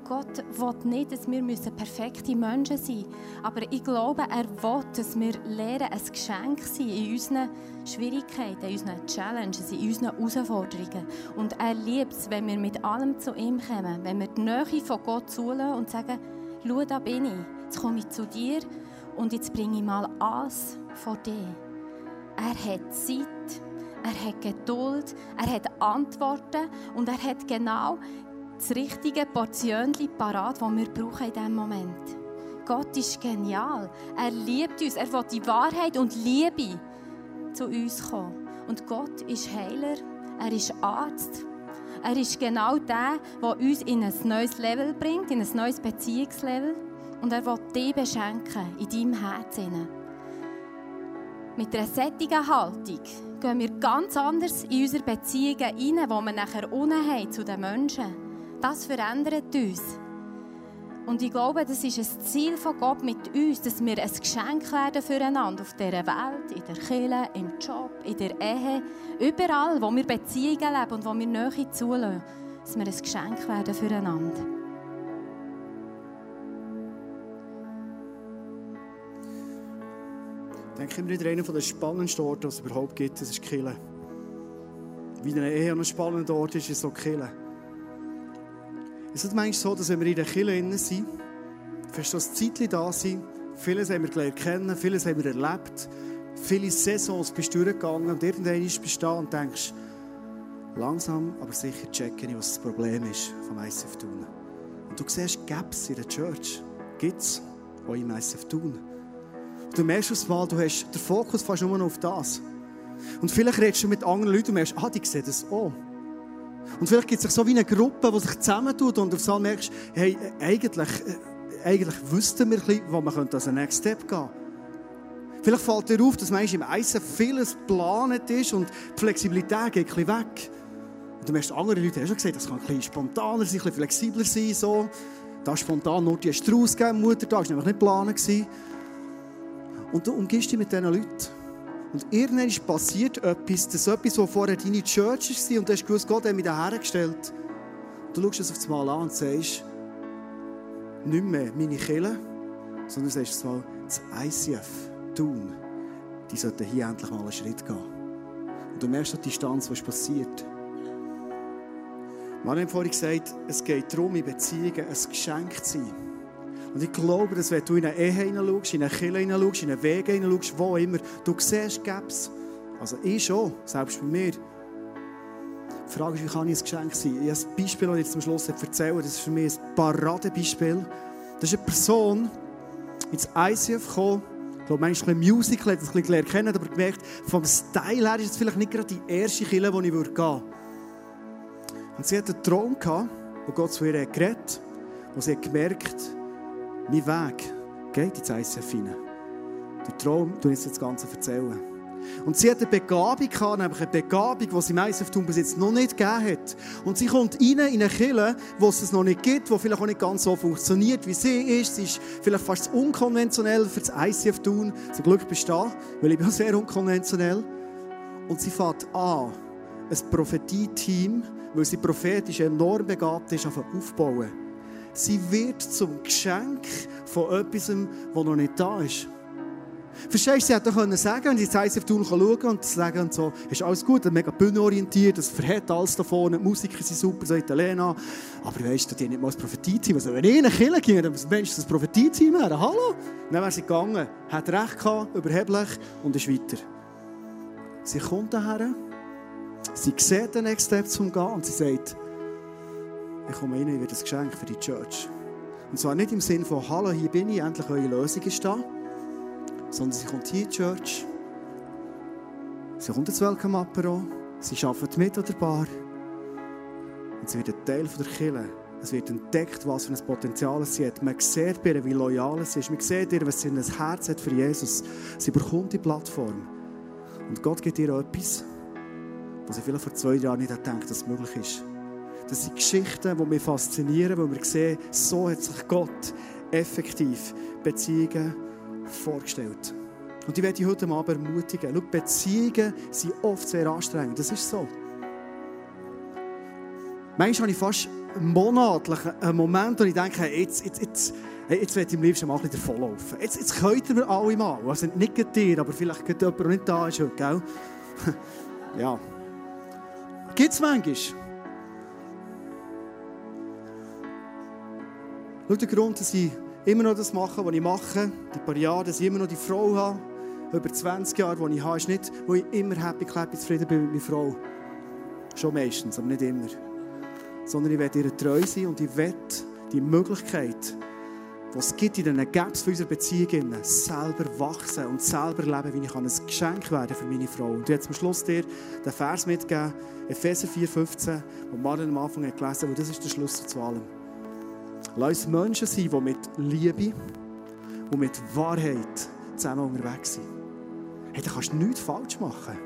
Gott will nicht, dass wir perfekte Menschen sein müssen. Aber ich glaube, er will, dass wir lernen, ein Geschenk sein in unseren Schwierigkeiten, in unseren Challenges, in unseren Herausforderungen. Und er liebt es, wenn wir mit allem zu ihm kommen, wenn wir die Nähe von Gott zulassen und sagen, schau, da bin ich, jetzt komme ich zu dir und jetzt bringe ich mal alles von dir. Er hat Zeit, er hat Geduld, er hat Antworten und er hat genau das richtige Portionchen parat, das wir brauchen in diesem Moment. Gott ist genial. Er liebt uns. Er will die Wahrheit und Liebe zu uns kommen. Und Gott ist Heiler. Er ist Arzt. Er ist genau der, der uns in ein neues Level bringt, in ein neues Beziehungslevel. Und er will dich beschenken in deinem Herzen. Mit einer sättigen Haltung gehen wir ganz anders in unsere Beziehungen rein, die wir nachher unten haben zu den Menschen. Das verändert uns. Und ich glaube, das ist ein Ziel von Gott mit uns, dass wir ein Geschenk werden füreinander auf dieser Welt, in der Kirche, im Job, in der Ehe, überall, wo wir Beziehungen leben und wo wir Nähe zulassen, dass wir ein Geschenk werden füreinander. Ich denke immer wieder, einer der spannendsten Orte, die es überhaupt gibt, das ist Kille. Wie eine Ehe ein spannender Ort ist, ist so Kille. Es ist manchmal so, dass wenn wir in der innen sind, für so ein Zeitchen da sind, vieles haben wir gelernt kennen, vieles haben wir erlebt, viele Saisons bist du durchgegangen und irgendwann bist du da und denkst, langsam, aber sicher checken ich, was das Problem ist vom ICF Thun. Und du siehst Gaps in der Church. Gibt es auch im ICF Thun. Du merkst aufs Mal, du hast den Fokus fast nur noch auf das. Und vielleicht redest du mit anderen Leuten und merkst, ah, die sehen das auch. Und vielleicht gibt es so wie eine Gruppe, die sich zusammentut und auf einmal merkst, hey, eigentlich, äh, eigentlich wüssten wir ein bisschen, wo man als Next Step gehen könnte. Vielleicht fällt dir auf, dass manchmal im Eisen vieles geplant ist und die Flexibilität geht ein bisschen weg. Und du merkst, andere Leute haben schon gesagt, das kann ein bisschen spontaner sein, ein bisschen flexibler sein. So. Da spontan nur die Strauß gegeben, Mutter, da war nämlich nicht geplant. Und du umgehst dich mit diesen Leuten. Und irgendwann passiert etwas, das ist etwas, was vorher deine Church war und du hast gewusst, Gott hat mich hergestellt. Du schaust es auf das Mal an und sagst, nicht mehr meine Kille, sondern sagst mal, das ICF tun, die sollten hier endlich mal einen Schritt gehen. Und du merkst die Distanz, was passiert. Man hat vorhin gesagt, es geht darum, in Beziehungen ein Geschenk zu sein. Und ich glaube, dass wenn du in eine Ehe hineinschaust, in eine Kirche hineinschaust, in einen Weg hineinschaust, wo immer, du siehst Gaps. Also ich schon, selbst bei mir. Die Frage ist, wie kann ich ein Geschenk sein? Ich habe ein Beispiel, das ich zum Schluss erzähle. Das ist für mich ein Paradebeispiel. Das ist eine Person, ins ICF gekommen, ich glaube, manchmal ein Musical hat ein bisschen aber gemerkt, vom Style her ist es vielleicht nicht gerade die erste Kille, wo ich gehen würde. Und sie hatte einen Traum Gott zu ihr geredet hat, wo sie gemerkt, mein Weg geht ins ICF hinein. Der Traum, du jetzt das Ganze erzählen. Und sie hat eine Begabung gehabt, nämlich eine Begabung, die sie im ICF-Tum bis jetzt noch nicht gegeben hat. Und sie kommt rein in eine Kirche, wo es noch nicht gibt, die vielleicht auch nicht ganz so funktioniert, wie sie ist. Sie ist vielleicht fast unkonventionell für das ICF tun. Zum Glück bist du da, weil ich bin auch sehr unkonventionell. Und sie fängt an, ein Prophetie-Team, weil sie prophetisch enorm begabt ist, aufbauen. Sie wird zum Geschenk von etwas, das noch nicht da ist. Verstehst du, sie hätte können sagen, wenn sie ins ICF Tour schauen und sagen und so, ist alles gut, mega bühnenorientiert, das verhält alles da vorne, die Musiker sind super, sagt Elena. Aber weißt du, die haben nicht mal ein Prophetie-Team. Also wenn ich in eine Kirche gehe, dann Mensch, das Prophetie-Team wäre, hallo? Dann wäre sie gegangen, hat recht gehabt, überheblich und ist weiter. Sie kommt daher, sie sieht den Next Step zum Gehen und sie sagt, ich komme ich werde ein Geschenk für die Church. Und zwar nicht im Sinne von, hallo, hier bin ich, endlich eure Lösung ist da sondern sie kommt hier in die Church. Sie kommt ins Welcome Apero, sie arbeitet mit an der Bar und sie wird ein Teil der Kirche. Es wird entdeckt, was für ein Potenzial sie hat. Man sieht bei ihr, wie loyal sie ist. Man sieht ihr, was sie in ein Herz hat für Jesus. Sie bekommt die Plattform. Und Gott gibt ihr etwas, was sie vielleicht vor zwei Jahren nicht gedacht dass es möglich ist. Das sind Geschichten, die mich faszinieren, weil wir sehen, so hat sich Gott effektiv Beziehungen vorgestellt. Und ich werde dich heute Abend ermutigen. Schau, Beziehungen sind oft sehr anstrengend. Das ist so. Manchmal habe ich fast monatlich einen Moment, wo ich denke, hey, jetzt, jetzt, jetzt, hey, jetzt werde ich am liebsten mal ein bisschen davonlaufen. Jetzt, jetzt könnten wir alle mal. Also nicht dir, aber vielleicht jemand, der nicht da ist heute, gell? ja. Gibt es manchmal. Schau, der Grund, dass ich immer noch das machen, was ich mache. Die paar Jahre, dass ich immer noch die Frau habe. Über 20 Jahre, die ich habe, ist nicht, wo ich immer happy, happy, zufrieden bin mit meiner Frau. Schon meistens, aber nicht immer. Sondern ich werde ihr treu sein und ich werde die Möglichkeit, die es gibt in diesen Gaps für unsere Beziehungen, selber wachsen und selber leben, wie ich ein Geschenk werden für meine Frau. Und ich werde zum Schluss dir den Vers mitgeben, Epheser 4,15, den Martin am Anfang hat gelesen hat, weil das ist der Schlüssel zu allem. Lass uns Menschen sein, die mit Liebe und mit Wahrheit zusammen unterwegs sind. Hey, da kannst du nichts falsch machen.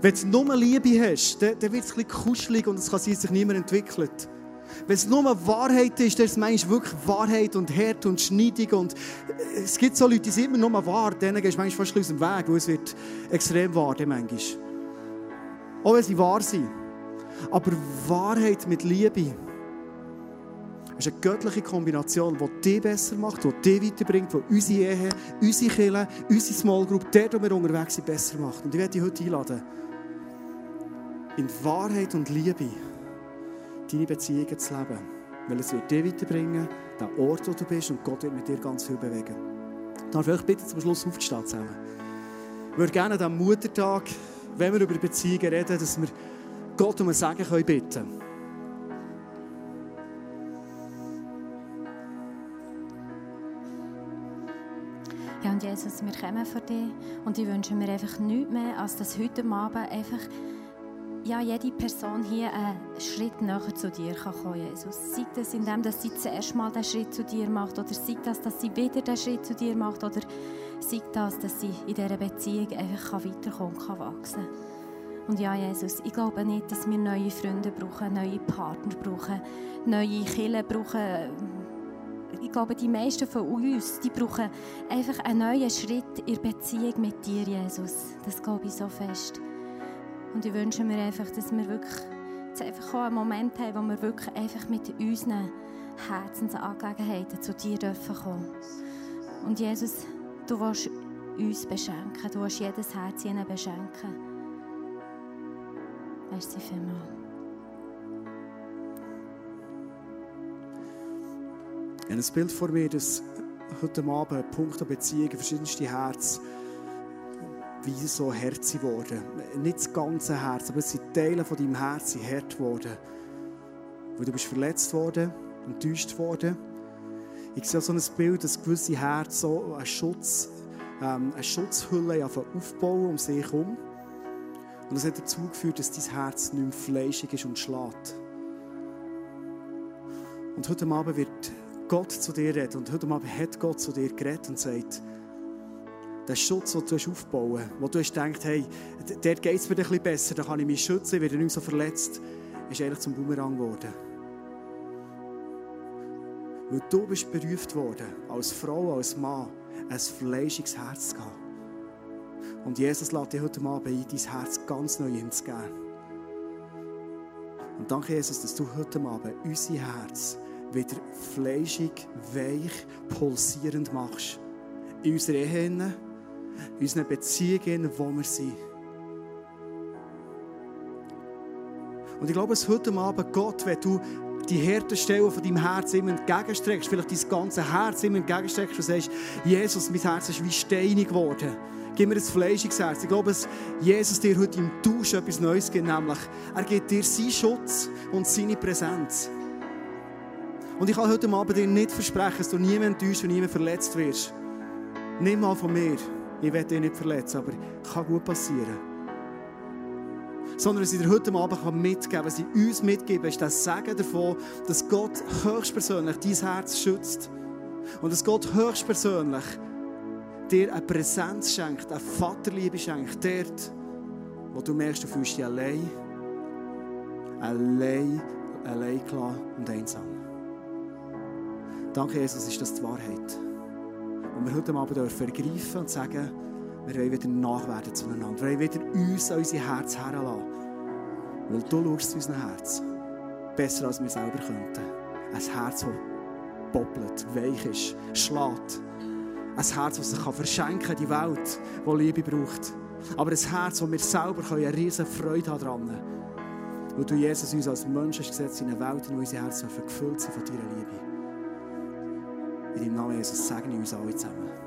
Wenn du nur Liebe hast, dann, dann wird es ein bisschen kuschelig und es kann sein, dass sich niemand entwickelt. Wenn es nur Wahrheit ist, dann ist es wirklich Wahrheit und Herd und Schneidung. Und es gibt so Leute, die sind immer nur wahr, denen gehst du manchmal fast aus dem Weg, weil es wird extrem wahr manchmal. Auch wenn sie wahr sind. Aber Wahrheit mit Liebe Es ist eine göttliche Kombination, die dich besser macht, die dich weiterbringt, die unsere Ehe, unsere Kirche, unsere Small Group, dort, wo wir unterwegs sind, besser macht. Und ich werde dich heute einladen, in Wahrheit und Liebe deine Beziehungen zu leben. Weil es wird dich weiterbringen, den Ort, wo du bist, und Gott wird mit dir ganz viel bewegen. Darf ich euch bitte zum Schluss aufzustehen zusammen? Ich würde gerne am Muttertag, wenn wir über Beziehungen reden, dass wir Gott um ein können bitten Ja, Jesus, wir kommen vor dir und ich wünsche mir einfach nichts mehr, als dass heute Abend einfach ja, jede Person hier einen Schritt näher zu dir kann kommen Jesus. Sei das indem dass sie zuerst mal den Schritt zu dir macht oder sei das, dass sie wieder den Schritt zu dir macht oder sei das, dass sie in dieser Beziehung einfach weiterkommen kann, wachsen Und ja, Jesus, ich glaube nicht, dass wir neue Freunde brauchen, neue Partner brauchen, neue Killen brauchen. Ich glaube, die meisten von uns, die brauchen einfach einen neuen Schritt in der Beziehung mit dir, Jesus. Das glaube ich so fest. Und ich wünsche mir einfach, dass wir wirklich jetzt einfach auch einen Moment haben, wo wir wirklich einfach mit unseren Herzensangelegenheiten zu dir dürfen kommen. Und Jesus, du willst uns beschenken, du willst jedes Herz ihnen beschenken. Merci vielmals. Ich habe ein Bild vor mir, dass heute Abend Punkte Beziehungen, verschiedenste Herzen wie so hart geworden. Nicht das ganze Herz, aber es sind Teile von deinem Herz sind hart geworden. Weil du bist verletzt worden, enttäuscht worden. Ich sehe so ein Bild, dass gewisse Herzen so einen Schutz, ähm, eine Schutzhülle aufbauen um sich herum. Und das hat dazu geführt, dass dein Herz nicht mehr fleischig ist und schlägt. Und heute Abend wird Gott zu dir reden. Und heute Abend hat Gott zu dir geredet und sagt, der Schutz, den du aufbauen hast, wo du hast gedacht, hey, dort geht es mir ein bisschen besser, da kann ich mich schützen, ich werde nicht so verletzt, ist eigentlich zum Boomerang geworden. Weil du bist berufen worden, als Frau, als Mann, ein fleischiges Herz zu haben. Und Jesus lädt dich heute Abend ein, dein Herz ganz neu hinzugeben. Und danke, Jesus, dass du heute Abend unser Herz wieder fleischig, weich, pulsierend machst. In unserer Ehe, in unseren Beziehungen, wo wir sind. Und ich glaube, dass heute Abend Gott, wenn du die härten Stellen von deinem Herz immer entgegenstreckst, vielleicht dein ganze Herz immer entgegenstreckst und sagst, Jesus, mein Herz ist wie steinig geworden. Gib mir ein fleischiges Herz. Ich glaube, dass Jesus dir heute im Tausch etwas Neues gibt, nämlich er gibt dir seinen Schutz und seine Präsenz. Und ich kann heute Abend dir nicht versprechen, dass du niemand enttäuscht und niemand verletzt wirst. Nimm mal von mir. Ich werde dich nicht verletzen, aber kann gut passieren. Sondern was ich dir heute Abend mitgeben kann, was ich uns mitgeben, ist das Sagen davon, dass Gott höchstpersönlich dein Herz schützt. Und dass Gott höchstpersönlich dir eine Präsenz schenkt, eine Vaterliebe schenkt, dort, wo du merkst, du fühlst dich allein, allein, allein klar und einsam. Danke, Jesus, ist das die Wahrheit. Und wir heute Abend dürfen ergreifen und sagen, wir wollen wieder nachwerden zueinander. Wir wollen wieder uns an unser Herz herlassen. Weil du schaust zu unserem Herz. Besser als wir selber könnten. Ein Herz, das poppelt, weich ist, schlägt. Ein Herz, das sich verschenken kann, die Welt, die Liebe braucht. Aber ein Herz, wo wir selber eine riesige Freude haben dran. Weil du Jesus uns als Mensch hast gesetzt in eine Welt, in unser Herz gefüllt sind von deiner Liebe. In deinem Namen, Jesus, segne uns alle zusammen.